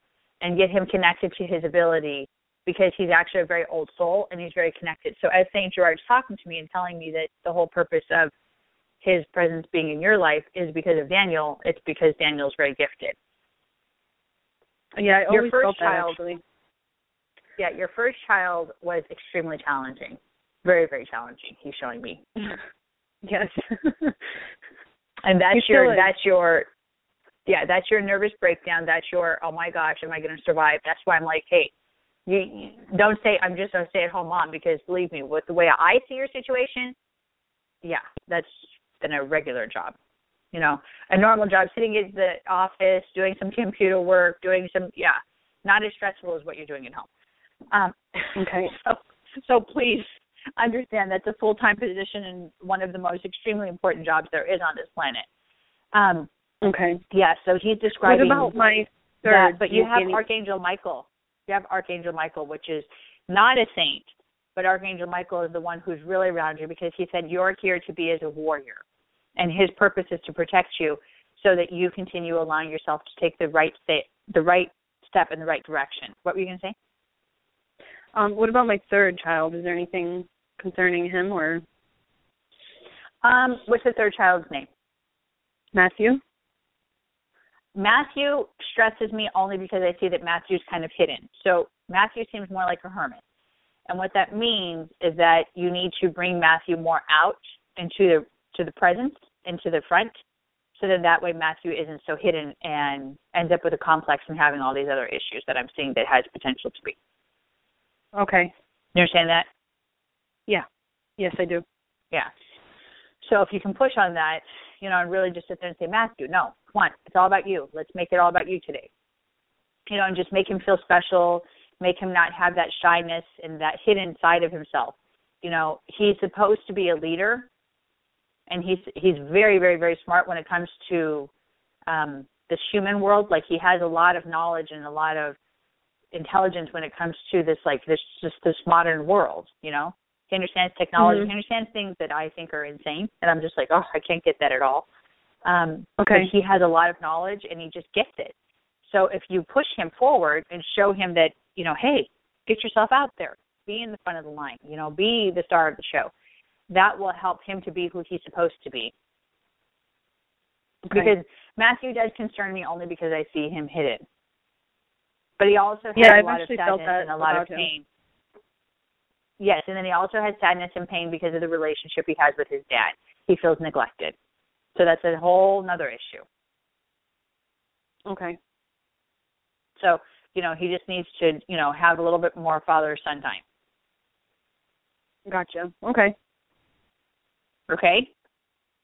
and get him connected to his ability because he's actually a very old soul and he's very connected. So as Saint Gerard's talking to me and telling me that the whole purpose of his presence being in your life is because of Daniel, it's because Daniel's very gifted. Yeah, I Your always first felt that child- actually. Yeah, your first child was extremely challenging. Very, very challenging, he's showing me. Yes. And that's your that's your yeah, that's your nervous breakdown. That's your oh my gosh, am I going to survive? That's why I'm like, hey, you, you don't say I'm just a stay at home mom because believe me, with the way I see your situation, yeah, that's been a regular job. You know, a normal job, sitting in the office, doing some computer work, doing some yeah, not as stressful as what you're doing at home. Um, Okay. So, so please understand that's a full time position and one of the most extremely important jobs there is on this planet. Um, Okay. yeah, so he's describing What about my third? that, but you have Archangel Michael. You have Archangel Michael, which is not a saint, but Archangel Michael is the one who's really around you because he said you're here to be as a warrior, and his purpose is to protect you so that you continue allowing yourself to take the right sta- the right step in the right direction. What were you going to say? Um, what about my third child? Is there anything concerning him or Um, what's the third child's name? Matthew? Matthew stresses me only because I see that Matthew's kind of hidden. So Matthew seems more like a hermit. And what that means is that you need to bring Matthew more out into the to the present, into the front, so that that way Matthew isn't so hidden and ends up with a complex and having all these other issues that I'm seeing that has potential to be. Okay. You understand that? Yeah. Yes, I do. Yeah. So if you can push on that, you know, and really just sit there and say, Matthew, no, come on, it's all about you. Let's make it all about you today. You know, and just make him feel special, make him not have that shyness and that hidden side of himself. You know, he's supposed to be a leader and he's he's very, very, very smart when it comes to um this human world. Like he has a lot of knowledge and a lot of intelligence when it comes to this like this just this modern world, you know? He understands technology. Mhm. He understands things that I think are insane, and I'm just like, oh, I can't get that at all. Um, Okay. But he has a lot of knowledge, and he just gets it. So if you push him forward and show him that, you know, hey, get yourself out there, be in the front of the line, you know, be the star of the show. That will help him to be who he's supposed to be. Okay. Because Matthew does concern me only because I see him hidden. But he also has Yeah, a I've lot of sadness that and a lot of about him. pain. Yes, and then he also has sadness and pain because of the relationship he has with his dad. He feels neglected. So that's a whole nother issue. Okay. So, you know, he just needs to, you know, have a little bit more father son time. Gotcha. Okay. Okay?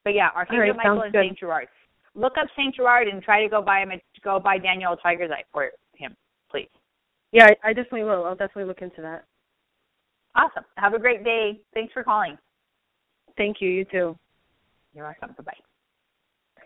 But yeah, Archangel right, Michael and good. Saint Gerard. Look up Saint Gerard and try to go buy him a, go buy Daniel tiger's eye for please. Yeah, I, I definitely will. I'll definitely look into that. Awesome. Have a great day. Thanks for calling. Thank you. You too. You're welcome. Bye bye.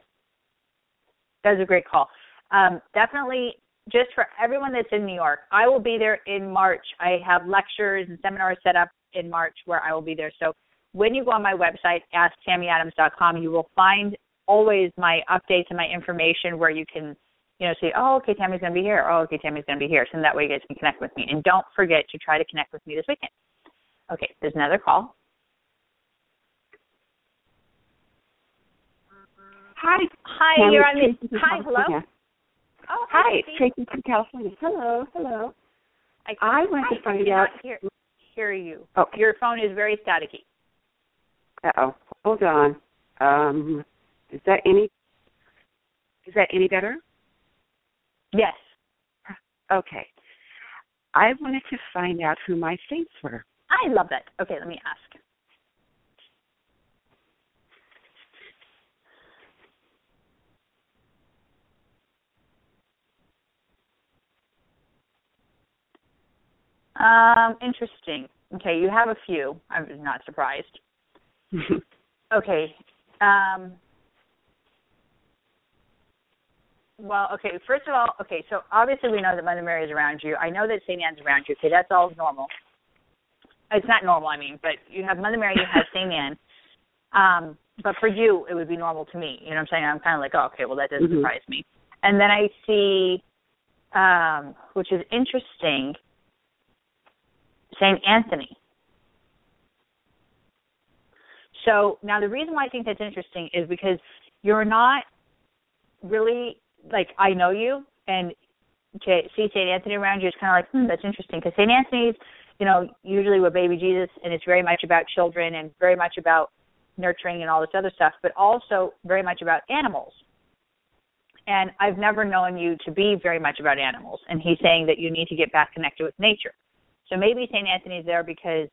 That was a great call. Um, definitely, just for everyone that's in New York, I will be there in March. I have lectures and seminars set up in March where I will be there. So when you go on my website, asktammyadams.com, you will find always my updates and my information where you can, you know, say, oh, okay, Tammy's going to be here. Oh, okay, Tammy's going to be here. So that way you guys can connect with me. And don't forget to try to connect with me this weekend. Okay, there's another call. Hi. Hi, Tammy, you're on the. Tracy from Hi, hello. Oh, Hi, it's Tracy. Tracy from California. Hello, hello. I, I want Hi, to find I out. Hear, hear you. Oh. Your phone is very staticky. Uh oh. Hold on. Um, is that any? Is that any better? Yes. Okay. I wanted to find out who my saints were. I love that. Okay, let me ask. Um, interesting. Okay, you have a few. I'm not surprised. Okay. Um well, okay, first of all, okay, so obviously we know that Mother Mary is around you. I know that St. Anne's around you. Okay, that's all normal. It's not normal, I mean, but you have Mother Mary, you have St. Anne. Um, but for you, it would be normal to me. You know what I'm saying? I'm kind of like, oh, okay, well, that doesn't Mhm. surprise me. And then I see, um, which is interesting, St. Anthony. So now the reason why I think that's interesting is because you're not really like I know you and see St. Anthony around you is kind of like hmm, that's interesting because St. Anthony's you know usually with baby Jesus and it's very much about children and very much about nurturing and all this other stuff, but also very much about animals. And I've never known you to be very much about animals. And he's saying that you need to get back connected with nature. So maybe St. Anthony's there because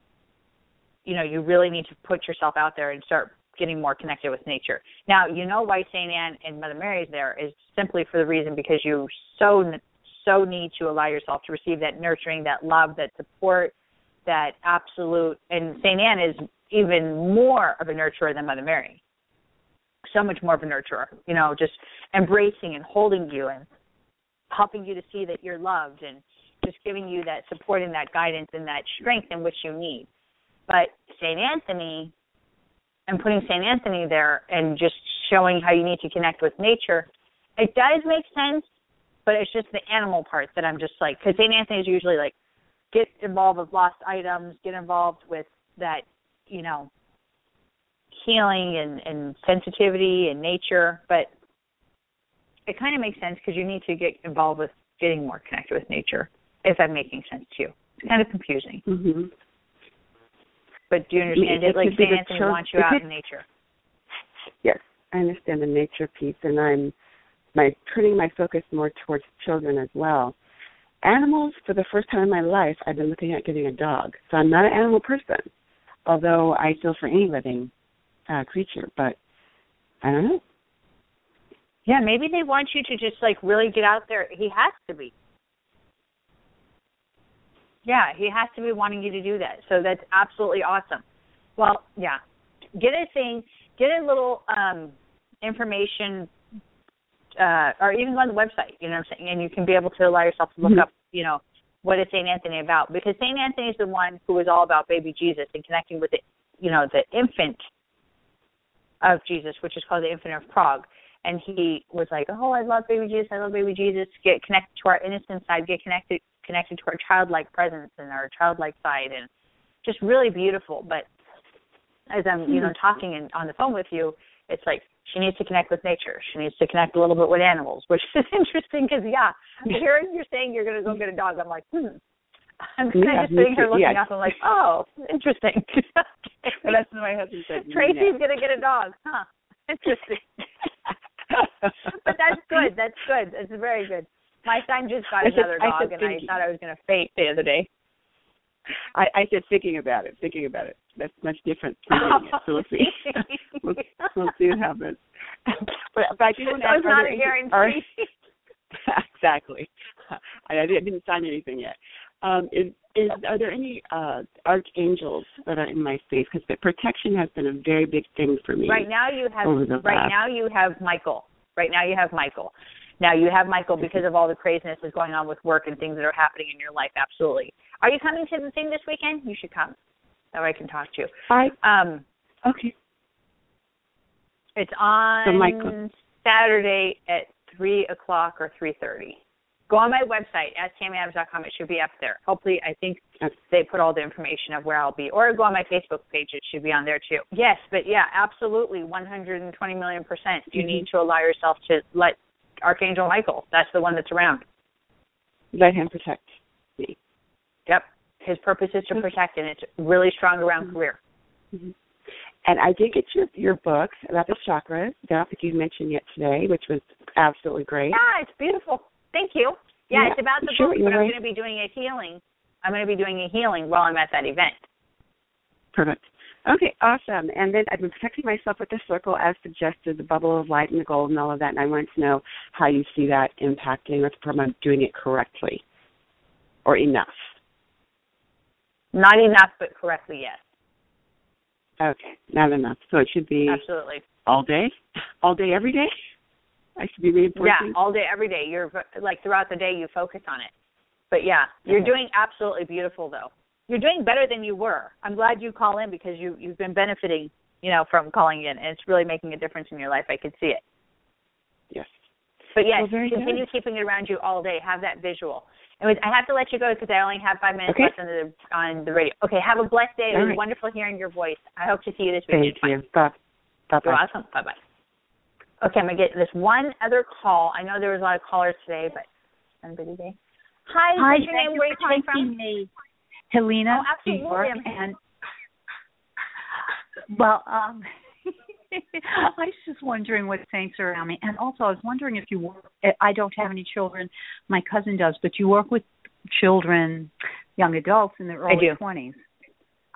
you know you really need to put yourself out there and start getting more connected with nature. Now you know why Saint Anne and Mother Mary is there is simply for the reason because you so so need to allow yourself to receive that nurturing, that love, that support, that absolute. And Saint Anne is even more of a nurturer than Mother Mary. So much more of a nurturer. You know, just embracing and holding you and helping you to see that you're loved and just giving you that support and that guidance and that strength in which you need. But St. Anthony and putting St. Anthony there and just showing how you need to connect with nature, it does make sense, but it's just the animal part that I'm just like, because St. Anthony is usually like, get involved with lost items, get involved with that, you know, healing and, and sensitivity and nature, but it kind of makes sense because you need to get involved with getting more connected with nature, if I'm making sense to you. It's kind of confusing. hmm But do you understand It it? Like St. Anthony church- wants you out could- in nature. Yes, I understand the nature piece, and I'm my turning my focus more towards children as well. animals, for the first time in my life, I've been looking at getting a dog. So I'm not an animal person, although I feel for any living uh, creature. But I don't know. Yeah, maybe they want you to just like really get out there. He has to be. Yeah, he has to be wanting you to do that. So that's absolutely awesome. Well, yeah. Get a thing, get a little um information uh or even go on the website, you know what I'm saying? And you can be able to allow yourself to look Mhm. up, you know, what is Saint Anthony about? Because Saint Anthony is the one who was all about baby Jesus and connecting with the you know, the infant of Jesus, which is called the infant of Prague and he was like, "Oh, I love baby Jesus. I love baby Jesus. Get connected to our innocent side. Get connected connected to our childlike presence and our childlike side, and just really beautiful." But as I'm, you know, talking and on the phone with you, it's like she needs to connect with nature. She needs to connect a little bit with animals, which is interesting because yeah, hearing you're saying you're going to go get a dog, I'm like, hmm. I'm kind Yeah, of just sitting here looking Yeah. up. I'm like, oh, interesting. And that's what my husband said. Tracy's gonna get a dog, huh? Interesting. but that's good. That's good. That's very good. My son just got I another I dog, said and I thought I was gonna faint the other day. I, I said thinking about it, thinking about it. That's much different. So we'll see. we'll, we'll see what happens. But, but I do want to it's not a guarantee. are- exactly. I, I didn't sign anything yet. Um, is, is are there any uh, archangels that are in my space? Because protection has been a very big thing for me. Right now you have the right last- now you have Michael. Right now you have Michael. Now you have Michael because of all the craziness that's going on with work and things that are happening in your life. Absolutely. Are you coming to the thing this weekend? You should come. That way I can talk to you. I Um, okay. It's on So Michael- Saturday at three o'clock or three thirty. Go on my website, asktammyadams.com. It should be up there. Hopefully, I think Okay. they put all the information of where I'll be. Or go on my Facebook page. It should be on there too. Yes, but yeah, absolutely, 120 million percent. You Mhm. need to allow yourself to let Archangel Michael. That's the one that's around. Let him protect me. Yep. His purpose is to protect, and it's really strong around Mhm. career. hmm And I did get your your book about the chakras. I don't think you mentioned yet today, which was absolutely great. Yeah, it's beautiful. Thank you. Yeah, Yeah, it's about the sure, book, but I'm going to be doing a healing. I'm going to be doing a healing while I'm at that event. Perfect. Okay, awesome. And then I've been protecting myself with the circle as suggested, the bubble of light and the gold and all of that. And I wanted to know how you see that impacting if I'm doing it correctly or enough. Not enough, but correctly, yes. Okay, not enough. So it should be Absolutely. all day, all day, every day. I should be reinforcing. Yeah, all day, every day. You're like throughout the day, you focus on it. But yeah, you're Okay. doing absolutely beautiful though. You're doing better than you were. I'm glad you call in because you you've been benefiting, you know, from calling in, and it's really making a difference in your life. I can see it. Yes. But yes, Well, continue good. keeping it around you all day. Have that visual. And with, I have to let you go because I only have five minutes Okay. left on the on the radio. Okay, have a blessed day. It was right. wonderful hearing your voice. I hope to see you this weekend. Thank you. Bye. Bye. You're welcome. Bye bye. Okay, I'm gonna get this one other call. I know there was a lot of callers today, but everybody day. Hi, Hi, what's your name? you Where are you calling from? me. Helena, Oh, absolutely. And well, um, I was just wondering what saints are around me, and also I was wondering if you work. I don't have any children. My cousin does, but you work with children, young adults in their early twenties.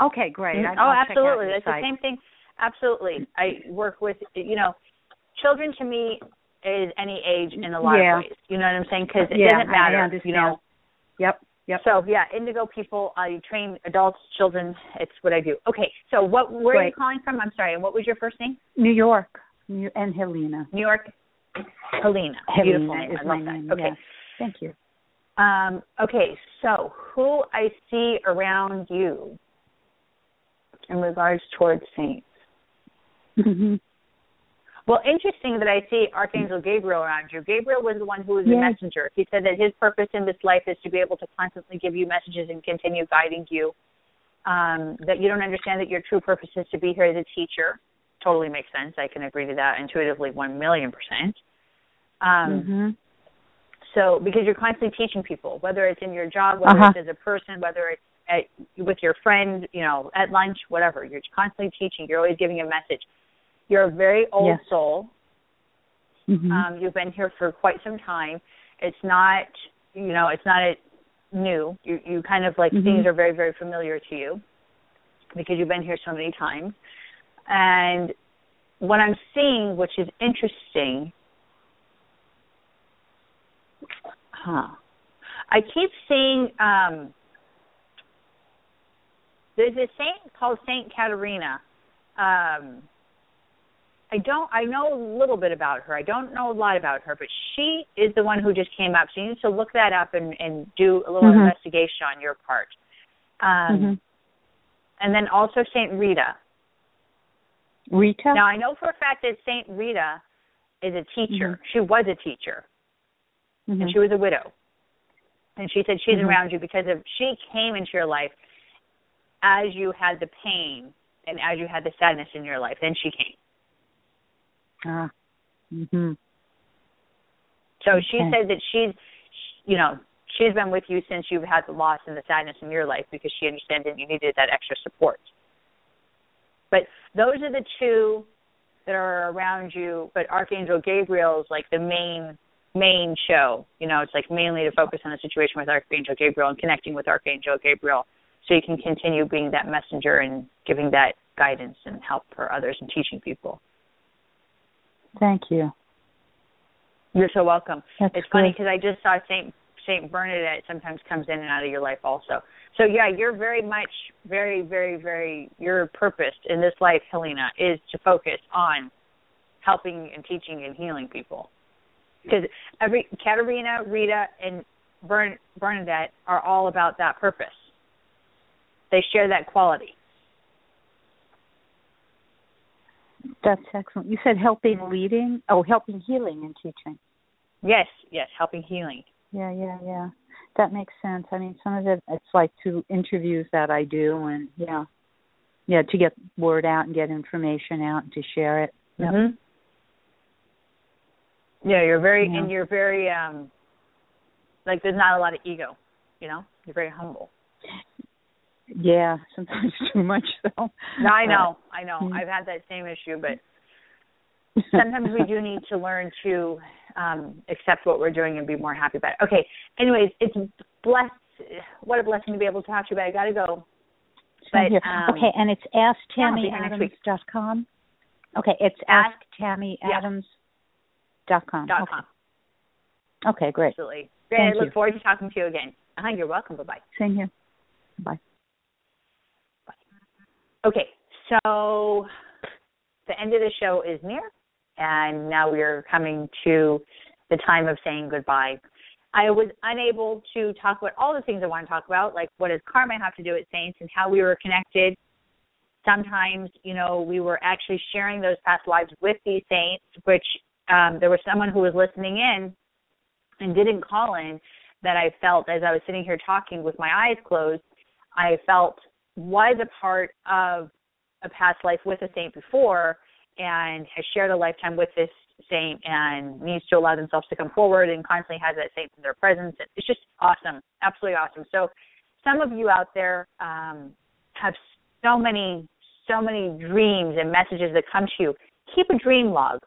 Okay, great. I, oh, I'll check out absolutely. That's the same thing. Absolutely. I work with you know, children to me is any age in a lot Yeah. of ways. You know what I'm saying? Because it Yeah, doesn't matter. You know. Yep. Yep. So yeah, indigo people. I train adults, children. It's what I do. Okay. So what? Where are you calling from? I'm sorry. And what was your first name? New York, New, and Helena. New York. Helena. Helena Beautiful name. is I love that. name. Okay. Thank you. Um, okay, so who I see around you in regards towards saints. hmm Well, interesting that I see Archangel Gabriel around you. Gabriel was the one who was the Yes. messenger. He said that his purpose in this life is to be able to constantly give you messages and continue guiding you. Um, that you don't understand that your true purpose is to be here as a teacher. Totally makes sense. I can agree to that intuitively, one million percent. Um, hmm So because you're constantly teaching people, whether it's in your job, whether Uh-huh. it's as a person, whether it's at, with your friend, you know, at lunch, whatever, you're constantly teaching. You're always giving a message. You're a very old Yes. soul. hmm Um, you've been here for quite some time. It's not, you know, it's not new. You you kind of like Mhm. things are very very familiar to you because you've been here so many times. And what I'm seeing, which is interesting, huh? I keep seeing um, there's a saint called Saint Katerina. Um, I don't. I know a little bit about her. I don't know a lot about her, but she is the one who just came up. So you need to look that up and, and do a little Mhm. investigation on your part. Um, Mhm. And then also Saint Rita. Rita. Now I know for a fact that Saint Rita is a teacher. Mhm. She was a teacher, and she was a widow. And she said she's Mhm. around you because of she came into your life as you had the pain and as you had the sadness in your life. Then she came. Ah. Mhm. So she Okay. said that she's, you know, she's been with you since you've had the loss and the sadness in your life because she understands that you needed that extra support. But those are the two that are around you. But Archangel Gabriel is like the main main show. You know, it's like mainly to focus on the situation with Archangel Gabriel and connecting with Archangel Gabriel, so you can continue being that messenger and giving that guidance and help for others and teaching people. Thank you. You're so welcome. That's it's funny because I just saw Saint Saint Bernadette sometimes comes in and out of your life also. So yeah, you're very much very very very your purpose in this life, Helena, is to focus on helping and teaching and healing people. Because every Katerina, Rita, and Bern, Bernadette are all about that purpose. They share that quality. That's excellent. You said helping leading. Oh, helping healing and teaching. Yes, yes, helping healing. Yeah, yeah, yeah. That makes sense. I mean, some of it it's like two interviews that I do, and yeah, yeah, to get word out and get information out and to share it. Yep. Mhm. Yeah, you're very Yeah. and you're very um like there's not a lot of ego, you know? You're very humble. Yeah, sometimes too much though. No, I know. I know. I've had that same issue, but sometimes we do need to learn to um accept what we're doing and be more happy about it. Okay. Anyways, it's blessed what a blessing to be able to talk to you, but I gotta go. But, um, okay, and it's yeah, I'll be here next week. asktammyadams.com. Okay, it's Ask- asktammyadams.com. Dot okay. com. okay, great. Absolutely. Great. Thank I look you. forward to talking to you again. Uh, you're welcome. Bye bye. Same here. Bye. Okay, so the end of the show is near, and now we're coming to the time of saying goodbye. I was unable to talk about all the things I want to talk about, like what does karma have to do with saints and how we were connected. Sometimes, you know, we were actually sharing those past lives with these saints, which um, there was someone who was listening in and didn't call in that I felt as I was sitting here talking with my eyes closed, I felt was a part of a past life with a saint before and has shared a lifetime with this saint and needs to allow themselves to come forward and constantly has that saint in their presence. It's just awesome, absolutely awesome. So some of you out there um, have so many, so many dreams and messages that come to you. Keep a dream log.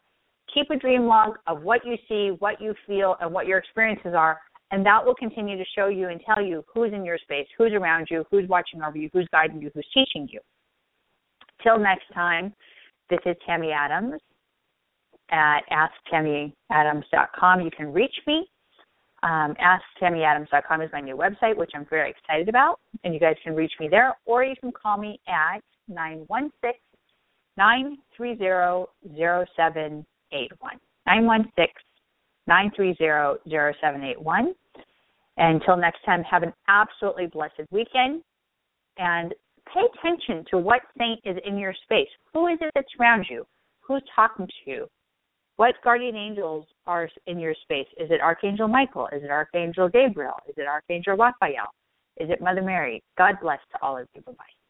Keep a dream log of what you see, what you feel, and what your experiences are, and that will continue to show you and tell you who's in your space, who's around you, who's watching over you, who's guiding you, who's teaching you. Till next time, this is Tammy Adams at AskTammyAdams.com. You can reach me. Um, AskTammyAdams.com is my new website, which I'm very excited about, and you guys can reach me there, or you can call me at 916 930 0781. 916 930 0781. Until next time, have an absolutely blessed weekend and pay attention to what saint is in your space. Who is it that's around you? Who's talking to you? What guardian angels are in your space? Is it Archangel Michael? Is it Archangel Gabriel? Is it Archangel Raphael? Is it Mother Mary? God bless to all of you. Bye bye.